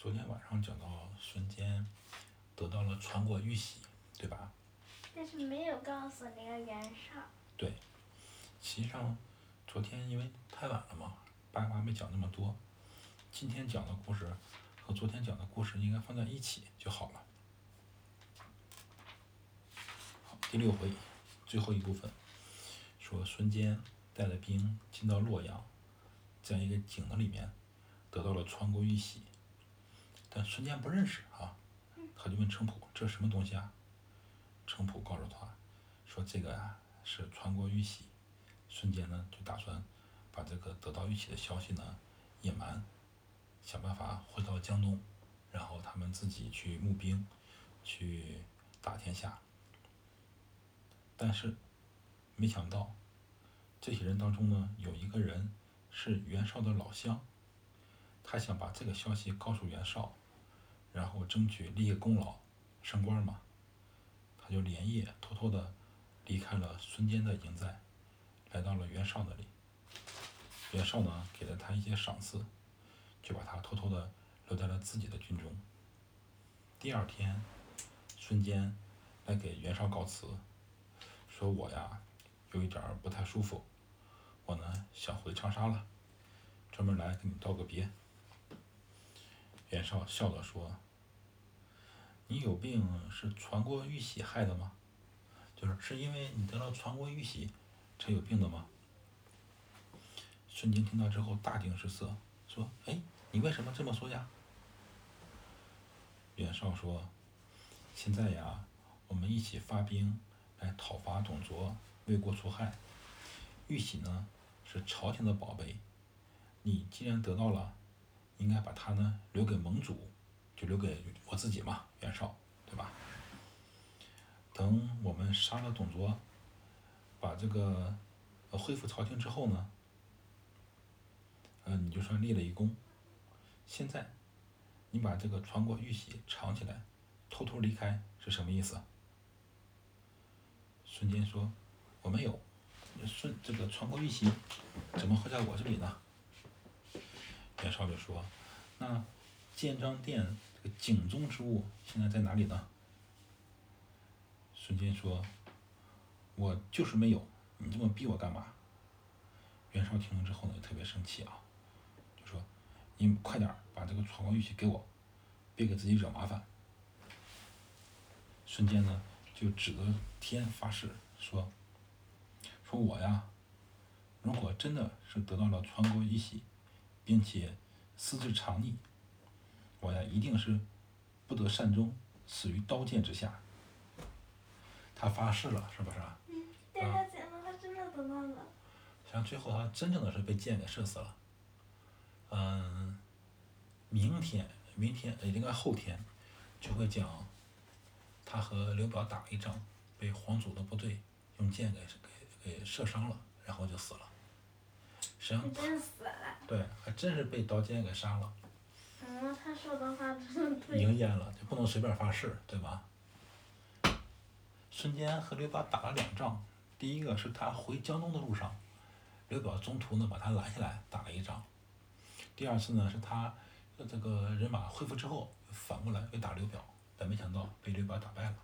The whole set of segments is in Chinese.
昨天晚上讲到孙坚得到了传国玉玺，对吧？但是没有告诉那个袁绍。对，实际上昨天因为太晚了嘛，八卦没讲那么多。今天讲的故事和昨天讲的故事应该放在一起就好了。好，第六回最后一部分，说孙坚带了兵进到洛阳，在一个井子里面得到了传国玉玺，但孙坚不认识啊，他就问程普：“这什么东西啊？”程普告诉他说：“这个呀是传国玉玺。”孙坚呢就打算把这个得到玉玺的消息呢隐瞒，想办法回到江东，然后他们自己去募兵，去打天下。但是没想到，这些人当中呢有一个人是袁绍的老乡，他想把这个消息告诉袁绍，然后争取立个功劳、升官嘛。他就连夜偷偷的离开了孙坚的营寨，来到了袁绍那里。袁绍呢给了他一些赏赐，就把他偷偷的留在了自己的军中。第二天，孙坚来给袁绍告辞，说我呀有一点儿不太舒服，我呢想回长沙了，专门来跟你道个别。袁绍笑着说。你有病是传国玉玺害的吗？就是是因为你得了传国玉玺才有病的吗？孙坚听到之后大惊失色，说：“哎，你为什么这么说呀？”袁绍说：“现在呀，我们一起发兵来讨伐董卓，为国除害。玉玺呢是朝廷的宝贝，你既然得到了，应该把它呢留给盟主。”就留给我自己嘛，袁绍，对吧？等我们杀了董卓，把这个恢复朝廷之后呢，嗯，你就算立了一功。现在你把这个传国玉玺藏起来，偷偷离开是什么意思？孙坚说：“我没有，孙这个传国玉玺怎么会在我这里呢？”袁绍就说：“那建章殿。”这个井中之物现在在哪里呢？孙坚说：“我就是没有，你这么逼我干嘛？”袁绍听了之后呢，特别生气啊，就说：“你快点把这个传国玉玺给我，别给自己惹麻烦。”孙坚呢，就指着天发誓说：“说我呀，如果真的是得到了传国玉玺，并且私自藏匿。”我呀，一定是不得善终，死于刀剑之下。他发誓了，是不是？嗯，但他讲了，他真的得到了。像最后他真正的是被箭给射死了。嗯，明天，明天呃，应该后天就会讲他和刘表打了一仗，被黄祖的部队用箭给给给射伤了，然后就死了。实际上，真死了。对，还真是被刀尖给杀了。嗯，他说的话真对。应验了，就不能随便发誓，对吧？孙坚和刘表打了两仗，第一个是他回江东的路上，刘表中途呢把他拦下来打了一仗。第二次呢是他这个人马恢复之后，反过来又打刘表，但没想到被刘表打败了。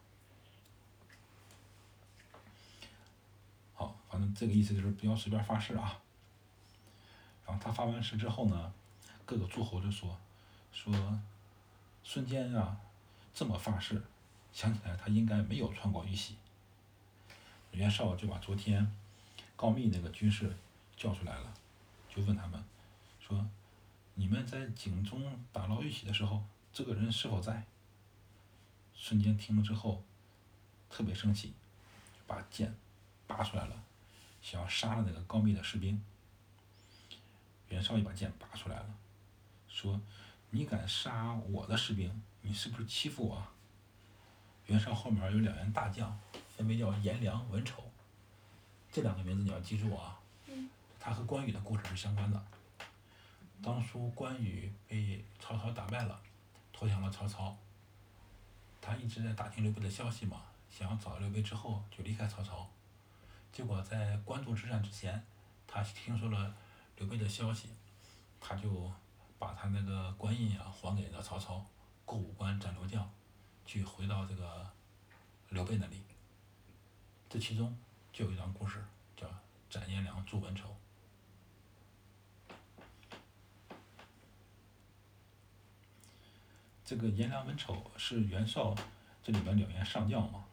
好，反正这个意思就是不要随便发誓啊。然后他发完誓之后呢，各个诸侯就说。说孙坚啊，这么发誓，想起来他应该没有穿过玉玺。袁绍就把昨天告密那个军士叫出来了，就问他们说：“你们在井中打捞玉玺的时候，这个人是否在？”孙坚听了之后特别生气，把剑拔出来了，想要杀了那个告密的士兵。袁绍一把剑拔出来了，说。你敢杀我的士兵，你是不是欺负我？袁绍后面有两员大将，分别叫颜良、文丑，这两个名字你要记住啊。他和关羽的故事是相关的。当初关羽被曹操打败了，投降了曹操。他一直在打听刘备的消息嘛，想要找到刘备之后就离开曹操。结果在官渡之战之前，他听说了刘备的消息，他就。把他那个官印啊还给了曹操，过五关斩六将，去回到这个刘备那里。这其中就有一段故事，叫斩颜良诛文丑。这个颜良文丑是袁绍这里边两员上将嘛？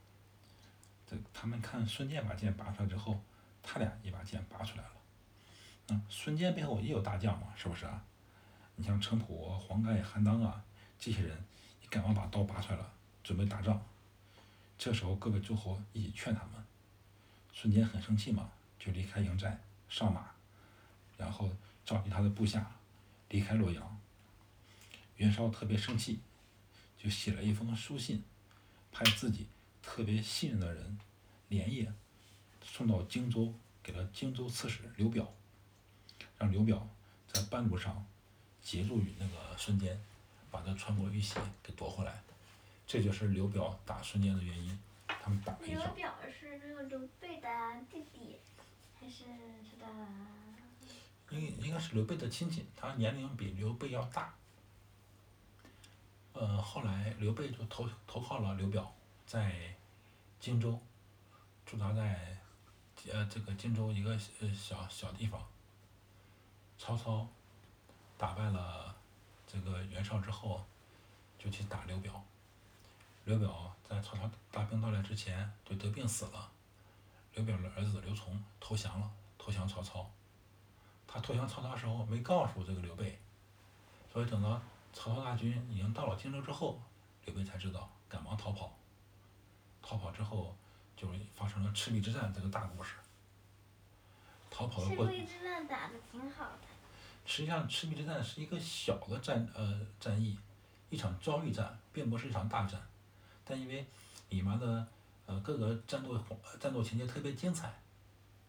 这他们看孙坚把剑拔出来之后，他俩也把剑拔出来了。孙坚背后也有大将嘛，是不是啊？你像程普、黄盖、韩当啊，这些人，你赶忙把刀拔出来了，准备打仗。这时候各位诸侯一起劝他们，孙坚很生气嘛，就离开营寨上马，然后召集他的部下离开洛阳。袁绍特别生气，就写了一封书信，派自己特别信任的人连夜送到荆州，给了荆州刺史刘表，让刘表在半路上截住那个孙坚，把他穿过玉玺给夺回来。这就是刘表打孙坚的原因。他们打了一刘，表是那个刘备的弟弟，还是他的？应应该是刘备的亲戚，他年龄比刘备要大。呃，后来刘备就投投靠了刘表，在荆州驻扎在呃这个荆州一个呃小小地方。曹操打败了这个袁绍之后，就去打刘表。刘表在曹操大兵到来之前就得病死了，刘表的儿子刘琮投降了，投降曹操。他投降曹操的时候没告诉这个刘备，所以等到曹操大军已经到了荆州之后，刘备才知道，赶忙逃跑。逃跑之后，就发生了赤壁之战这个大故事。逃跑的赤，壁之战打的挺好的。实际上赤壁之战是一个小的战呃战役，一场遭遇战，并不是一场大战。但因为里面的呃各个战斗呃战斗情节特别精彩，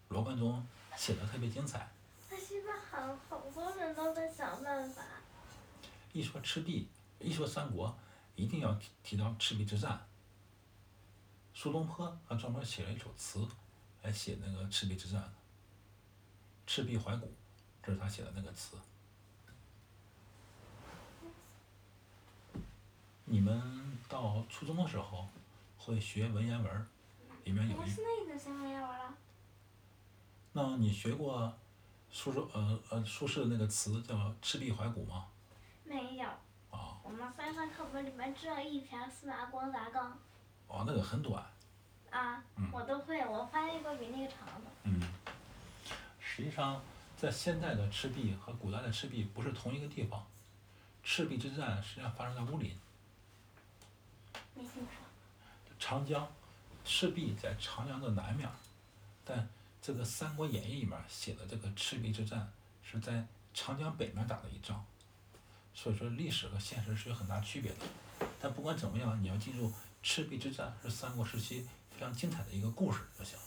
罗贯中写的特别精彩。他现在好好多人都在想办法。一说赤壁，一说三国，一定要提提到赤壁之战。苏东坡还专门写了一首词来写那个赤壁之战的，《赤壁怀古》，这是他写的那个词。你们到初中的时候会学文言文儿，里面有我一，现在学文言文了。那你学过苏州呃呃苏轼的那个词叫《赤壁怀古》吗？没有。啊、我们班上课本里面只有一篇司马光杂纲。哦，那个很短。啊，我都会，我翻译过比那个长的。嗯，实际上，在现代的赤壁和古代的赤壁不是同一个地方。赤壁之战实际上发生在乌林，没听说。长江，赤壁在长江的南面儿，但这个《三国演义》里面写的这个赤壁之战是在长江北面打的一仗，所以说历史和现实是有很大区别的。但不管怎么样，你要记住，赤壁之战是三国时期非常精彩的一个故事就行了。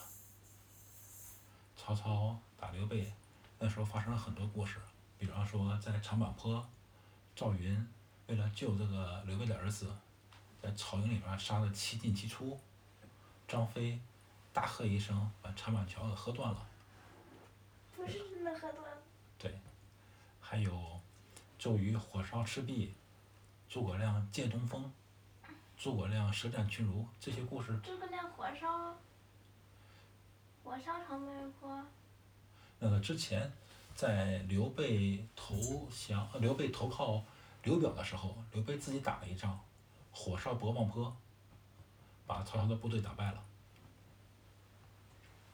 曹操打刘备，那时候发生了很多故事，比方说在长坂坡，赵云为了救这个刘备的儿子，在草营里面杀的七进七出，张飞大喝一声，把长板桥给喝断了。不是真的喝断了。对，还有周瑜火烧赤壁，诸葛亮借东风，诸葛亮舌战群儒这些故事，诸葛亮火烧。火烧长坂坡。那个之前在刘备投降、呃刘备投靠刘表的时候，刘备自己打了一仗，火烧博望坡，把曹操的部队打败了。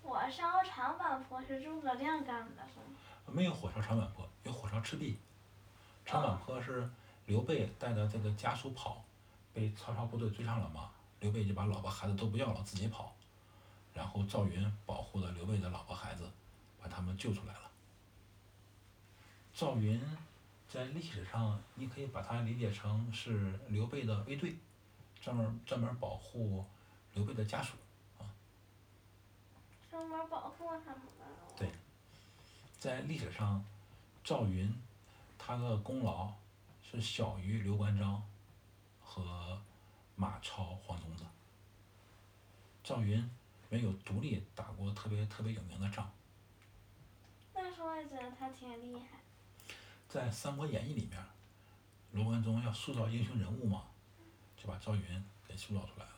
火烧长坂坡是诸葛亮干的，是吗？没有火烧长坂坡，有火烧赤壁。长坂坡是刘备带着这个家属跑，被曹操部队追上了嘛，刘备就把老婆孩子都不要了，自己跑。然后赵云保护了刘备的老婆孩子，把他们救出来了。赵云在历史上，你可以把它理解成是刘备的卫队，专门专门保护刘备的家属。专门保护他们的。对在历史上，赵云他的功劳是小于刘关张和马超、黄忠的。赵云没有独立打过特别特别有名的仗，也觉得他挺厉害。在《三国演义》里面，中要塑造英雄人物嘛，就把赵云给塑造出来了。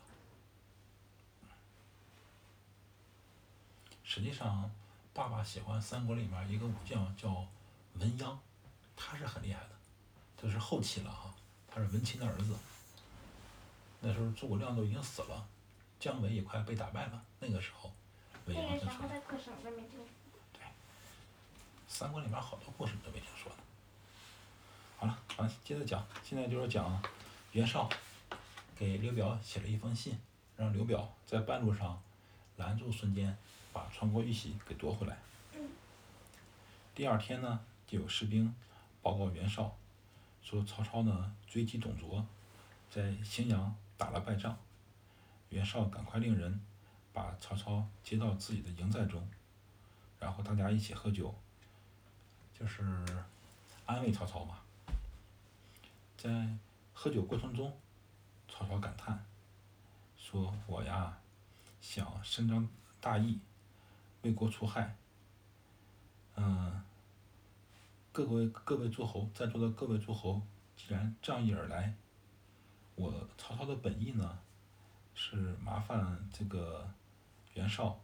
实际上，爸爸喜欢三国里面一个武将叫文鸯，他是很厉害的，就是后期了哈，他是文钦的儿子。那时候诸葛亮都已经死了，姜维也快被打败了，那个时候，文那个时鸯才出来。候的故事我都没听过。三国里面好多故事都没听说呢。好了，咱接着讲，现在就是讲袁绍给刘表写了一封信，让刘表在半路上拦住孙坚，把传国玉玺给夺回来。第二天呢，就有士兵报告袁绍，说曹操呢追击董卓，在荥阳打了败仗。袁绍赶快令人把曹操接到自己的营寨中，然后大家一起喝酒，就是安慰曹操嘛。在喝酒过程中，曹操感叹说：“我呀，想伸张大义，为国除害。嗯，各位各位诸侯，在座的各位诸侯，既然仗义而来，我曹操的本意呢，是麻烦这个袁绍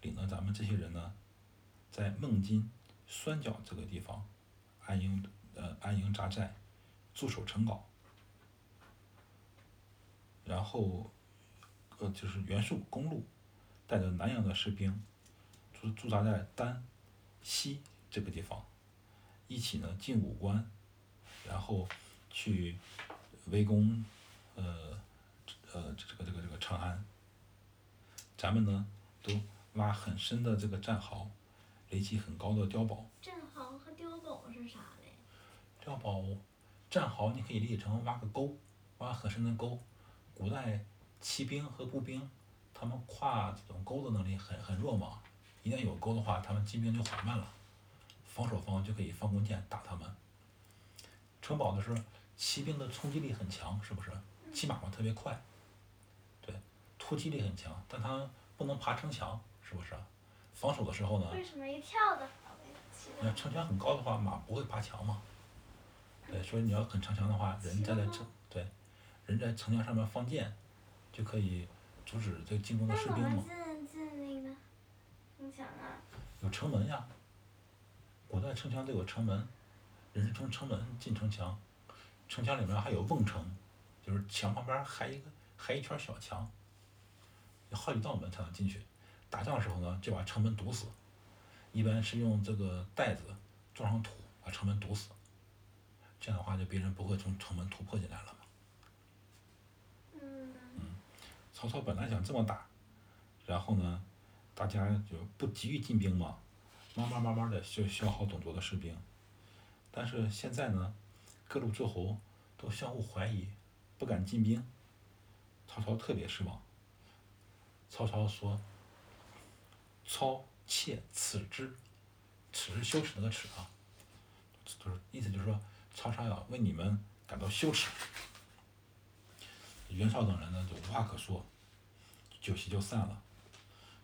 领着咱们这些人呢，在孟津酸角这个地方安营呃安营扎寨，驻守城皋。然后，呃，就是袁术公路带着南阳的士兵驻驻扎在丹西这个地方，一起呢进武关，然后去围攻呃呃这个这个这个长安。咱们呢都挖很深的这个战壕，垒起很高的碉堡。战壕和碉堡是啥嘞？碉堡、战壕你可以理解成挖个沟，挖很深的沟。古代骑兵和步兵，他们跨这种沟的能力很很弱嘛，一旦有沟的话，他们进兵就缓慢了，防守方就可以放弓箭打他们。城堡的时候，骑兵的冲击力很强，是不是？骑马嘛特别快，对，突击力很强，但他不能爬城墙，是不是？防守的时候呢？为什么一跳的你要城墙很高的话，马不会爬墙嘛。对，所以你要很城墙的话，人站在城对，人在城墙上面放箭，就可以阻止这进攻的士兵嘛。么进进那个城墙啊？有城门呀，古代城墙都有城门，人是从城门进城墙，城墙里面还有瓮城，就是墙旁边还一个还一圈小墙，有好几道门才能进去。打仗的时候呢，就把城门堵死，一般是用这个袋子装上土把城门堵死，这样的话就别人不会从城门突破进来了嘛。嗯，曹操本来想这么打，然后呢，大家就不急于进兵嘛，慢慢慢慢的就消耗董卓的士兵。但是现在呢，各路诸侯都相互怀疑，不敢进兵。曹操特别失望。曹操说：“操切耻之，耻是羞耻那个耻啊，就是意思就是说，曹操要为你们感到羞耻。”袁绍等人呢就无话可说，酒席就散了。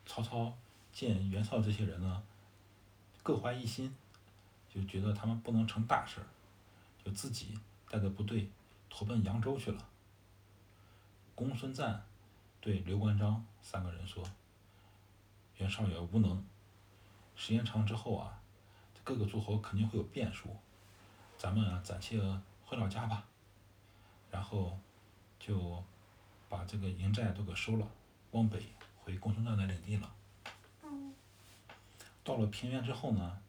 曹操见袁绍这些人呢，各怀一心，就觉得他们不能成大事，就自己带着部队投奔扬州去了。公孙瓒对刘关张三个人说：“袁绍也无能，时间长之后啊，各个诸侯肯定会有变数，咱们啊暂且回老家吧。”然后就把这个营寨都给收了，往北回公孙瓒的领地了。嗯，到了平原之后呢，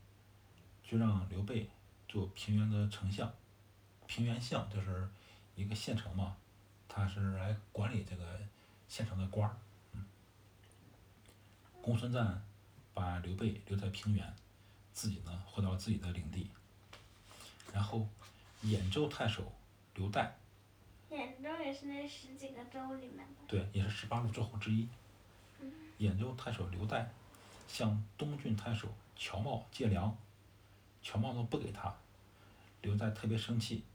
就让刘备做平原的丞相。平原相就是一个县城嘛，他是来管理这个县城的官儿。嗯。公孙瓒把刘备留在平原，自己呢回到自己的领地。然后，兖州太守刘岱，兖州也是那十几个州里面的。对，也是十八路诸侯之一。兖州太守刘岱向东郡太守乔瑁借粮，乔瑁都不给他，刘岱特别生气，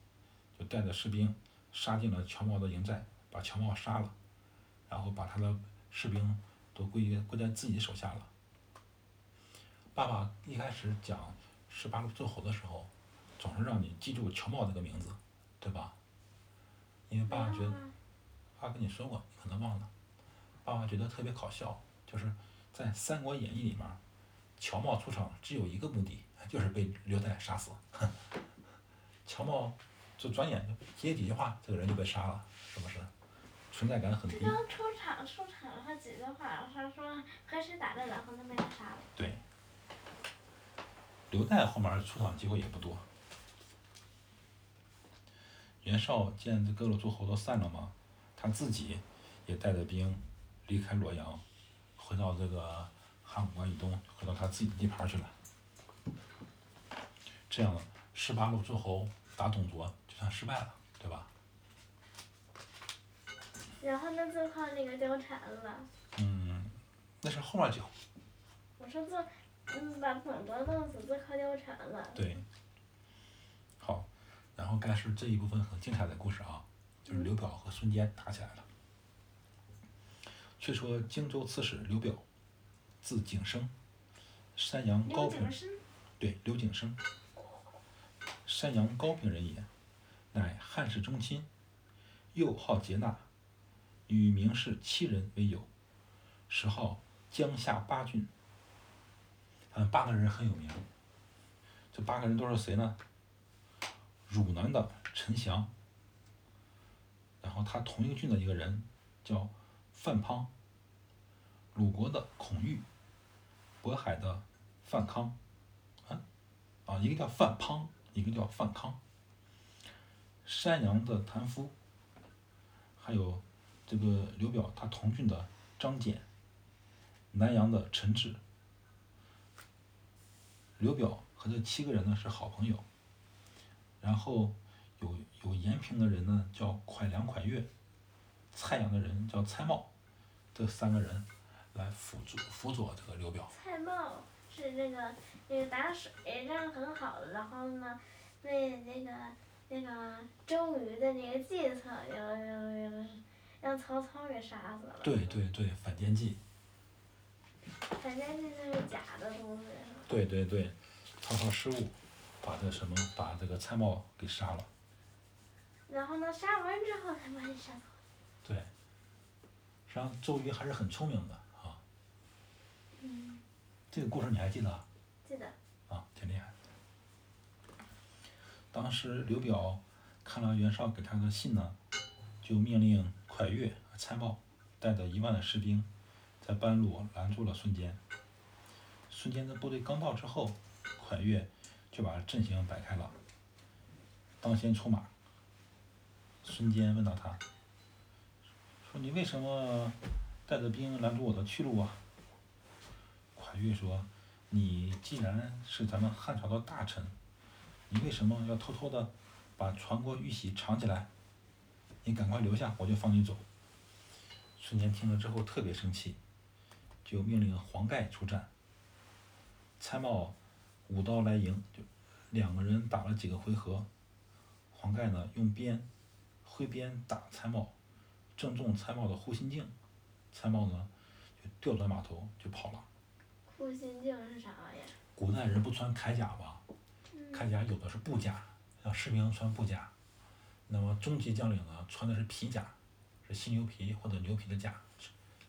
就带着士兵杀进了乔瑁的营寨，把乔瑁杀了，然后把他的士兵都归于归在自己手下了。爸爸一开始讲十八路诸侯的时候，总是让你记住乔茂这个名字，对吧？因为爸爸觉得爸跟你说过，你可能忘了。爸爸觉得特别搞笑，就是在《三国演义》里面，乔茂出场只有一个目的，就是被刘岱杀死。乔茂就转眼就接几句话，这个人就被杀了，是不是？存在感很低。刚出场出场了他几句话，他说和谁打的，然后他被他杀了。对。刘岱后面出场机会也不多。袁绍见这各路诸侯都散了嘛，他自己也带着兵离开洛阳，回到这个函谷关以东，回到他自己的地盘去了。这样，十八路诸侯打董卓就算失败了，对吧？然后呢，就靠那个貂蝉了。嗯，那是后面就我说这，嗯，把董卓弄死，就靠貂蝉了。对。好，然后该是这一部分很精彩的故事啊，就是刘表和孙坚打起来了。却说荆州刺史刘表，字景升，山阳高平对刘景升，山阳高平人也，乃汉室宗亲，又好劫纳，与名士七人为友，时号江夏八郡。他们八个人很有名，这八个人都是谁呢？汝南的陈祥，然后他同一个郡的一个人叫范滂，鲁国的孔玉，渤海的范康，啊，啊，一个叫范滂，一个叫范康。山阳的谭夫，还有这个刘表他同郡的张简，南阳的陈志。刘表和这七个人呢是好朋友，然后有有延平的人呢叫蒯良、蒯越，蔡阳的人叫蔡瑁，这三个人来辅助辅佐这个刘表。蔡瑁是那个那个打水仗很好的，然后呢，被那个那个周瑜的那个计策，要要要让曹操给杀死了。对对对，反间计。反间计就是假的东西。对对对，曹操失误，把这什么把这个蔡瑁给杀了。然后呢，杀完之后才把你杀走。对，实际上周瑜还是很聪明的啊。嗯，这个故事你还记得啊？记得。啊，挺厉害。当时刘表看了袁绍给他的信呢，就命令蒯越、蔡瑁带着一万的士兵，在半路拦住了孙坚。孙坚的部队刚到之后，蒯越就把阵型摆开了，当先出马。孙坚问到他，说：“你为什么带着兵拦住我的去路啊？”蒯越说：“你既然是咱们汉朝的大臣，你为什么要偷偷的把传国玉玺藏起来？你赶快留下，我就放你走。”孙坚听了之后特别生气，就命令黄盖出战。蔡瑁舞刀来迎，就两个人打了几个回合。黄盖呢用鞭挥鞭打蔡瑁，正中蔡瑁的护心镜，蔡瑁呢就调转马头就跑了。护心镜是啥玩意儿？古代人不穿铠甲吗？铠甲有的是布甲，像士兵穿布甲。那么中级将领呢，穿的是皮甲，是犀牛皮或者牛皮的甲。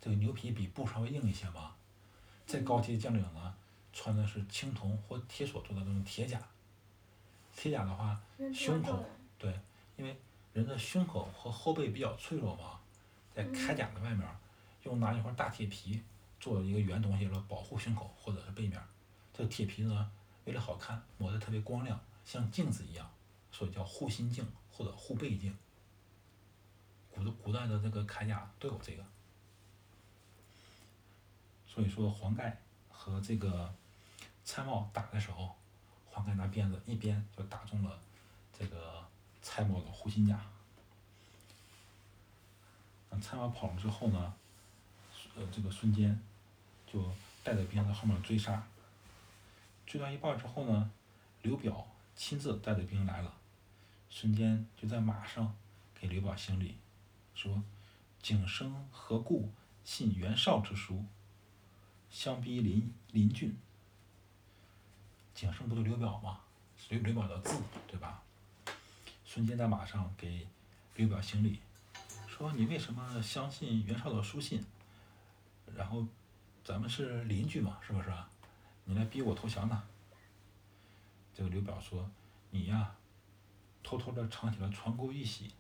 这个牛皮比布稍微硬一些嘛。再高级将领呢，穿的是青铜或铁所做的那种铁甲。铁甲的话，胸口对，因为人的胸口和后背比较脆弱嘛，在铠甲的外面用拿一块大铁皮做一个圆东西来保护胸口或者是背面。这个铁皮呢，为了好看，磨得特别光亮，像镜子一样，所以叫护心镜或者护背镜。古的古代的这个铠甲都有这个。所以说黄盖和这个蔡瑁打的时候，黄盖拿鞭子一鞭就打中了这个蔡瑁的护心甲。那蔡瑁跑了之后呢，呃，这个孙坚就带着兵在后面追杀。追到一半之后呢，刘表亲自带着兵来了，孙坚就在马上给刘表行礼，说：“景升何故信袁绍之书？相逼邻邻郡。”景升不就刘表吗？刘刘表的字，对吧？孙坚在马上给刘表行礼，说你为什么相信袁绍的书信？然后咱们是邻居嘛，是不是啊？你来逼我投降呢？这个刘表说：“你呀，偷偷的藏起了传国玉玺，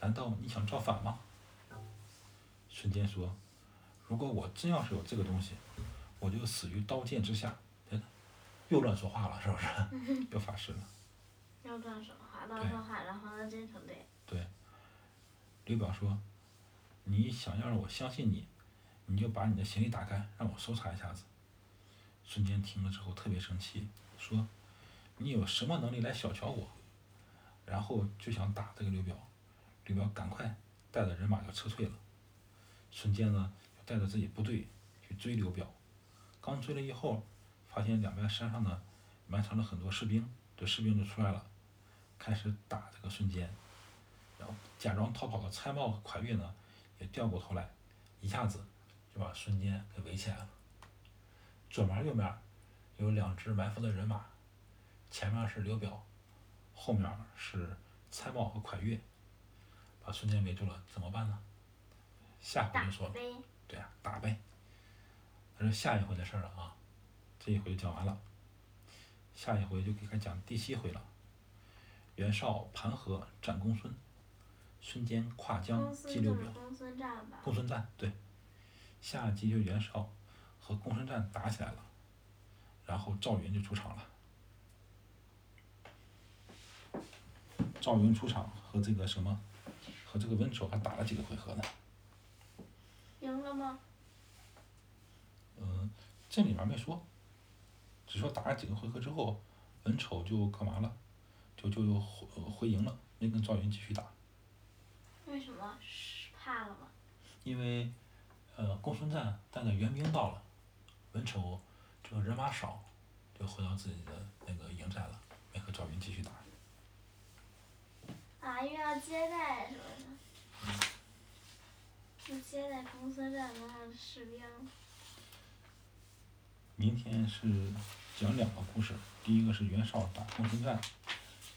难道你想造反吗？”孙坚说：“如果我真要是有这个东西，我就死于刀剑之下。”又乱说话了，是不是？又发誓了。又乱说话，乱说话，然后呢，真成对。对。刘表说：“你想要让我相信你，你就把你的行李打开，让我搜查一下子。”孙坚听了之后特别生气，说。你有什么能力来小瞧我？然后就想打这个刘表，刘表赶快带着人马就撤退了。孙坚呢就，带着自己部队去追刘表。刚追了一会儿，发现两边山上呢埋藏了很多士兵，这士兵就出来了，开始打这个孙坚。然后假装逃跑的蔡瑁和蒯越呢，也掉过头来，一下子就把孙坚给围起来了。左面右面有两支埋伏的人马。前面是刘表，后面是蔡瑁和蒯越，把孙坚围住了，怎么办呢？下回就说了，对呀，打呗。那是下一回的事了啊，这一回讲完了，下一回就给他讲第七回了。袁绍盘河战公孙，孙坚跨江击刘表。公孙战吧。公孙战对，下集就袁绍和公孙瓒打起来了，然后赵云就出场了。赵云出场和这个什么，和这个文丑还打了几个回合呢？赢了吗？嗯，这里面没说，只说打了几个回合之后，文丑就干嘛了？就就回回营了，没跟赵云继续打。为什么？是怕了吗？因为，呃，公孙瓒带着援兵到了，文丑这个人马少，就回到自己的那个营寨了，没和赵云继续打。啊，又要接待是不是？要接待公孙瓒的士兵。明天是讲两个故事，第一个是袁绍打公孙瓒，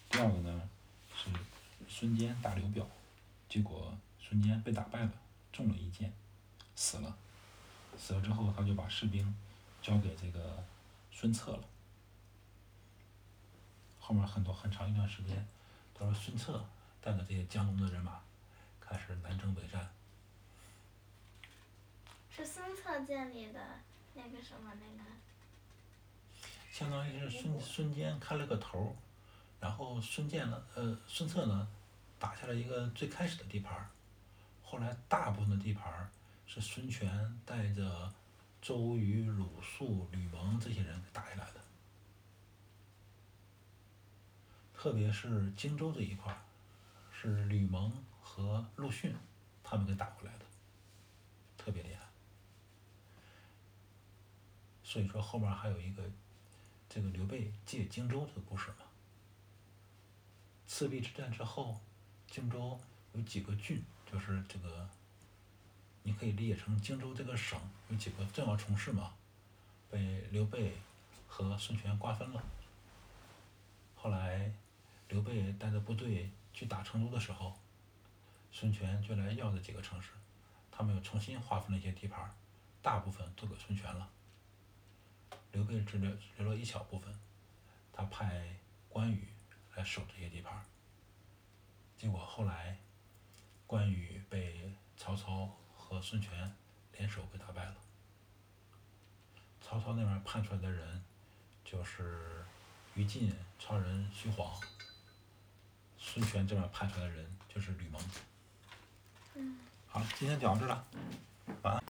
第二个呢是孙坚打刘表，结果孙坚被打败了，中了一箭，死了。死了之后，他就把士兵交给这个孙策了。后面很多很长一段时间都是孙策。带着这些江东的人马，开始南征北战。是孙策建立的那个什么那个？相当于是孙孙坚开了个头然后孙建呢，呃，孙策呢，打下了一个最开始的地盘后来大部分的地盘是孙权带着周瑜、鲁肃、吕蒙这些人给打下来的，特别是荆州这一块是吕蒙和陆逊他们给打回来的，特别厉害。所以说后面还有一个这个刘备借荆州这个故事嘛。赤壁之战之后，荆州有几个郡，就是这个，你可以理解成荆州这个省有几个重要城市嘛，被刘备和孙权瓜分了。后来刘备带着部队。去打成都的时候，孙权就来要这几个城市，他们又重新划分了一些地盘，大部分都给孙权了。刘备只留留了一小部分，他派关羽来守这些地盘。结果后来，关羽被曹操和孙权联手给打败了。曹操那边派出来的人，就是于禁、超人徐晃。孙权这边派出来的人就是吕蒙。嗯。好了，今天讲到这了，晚安。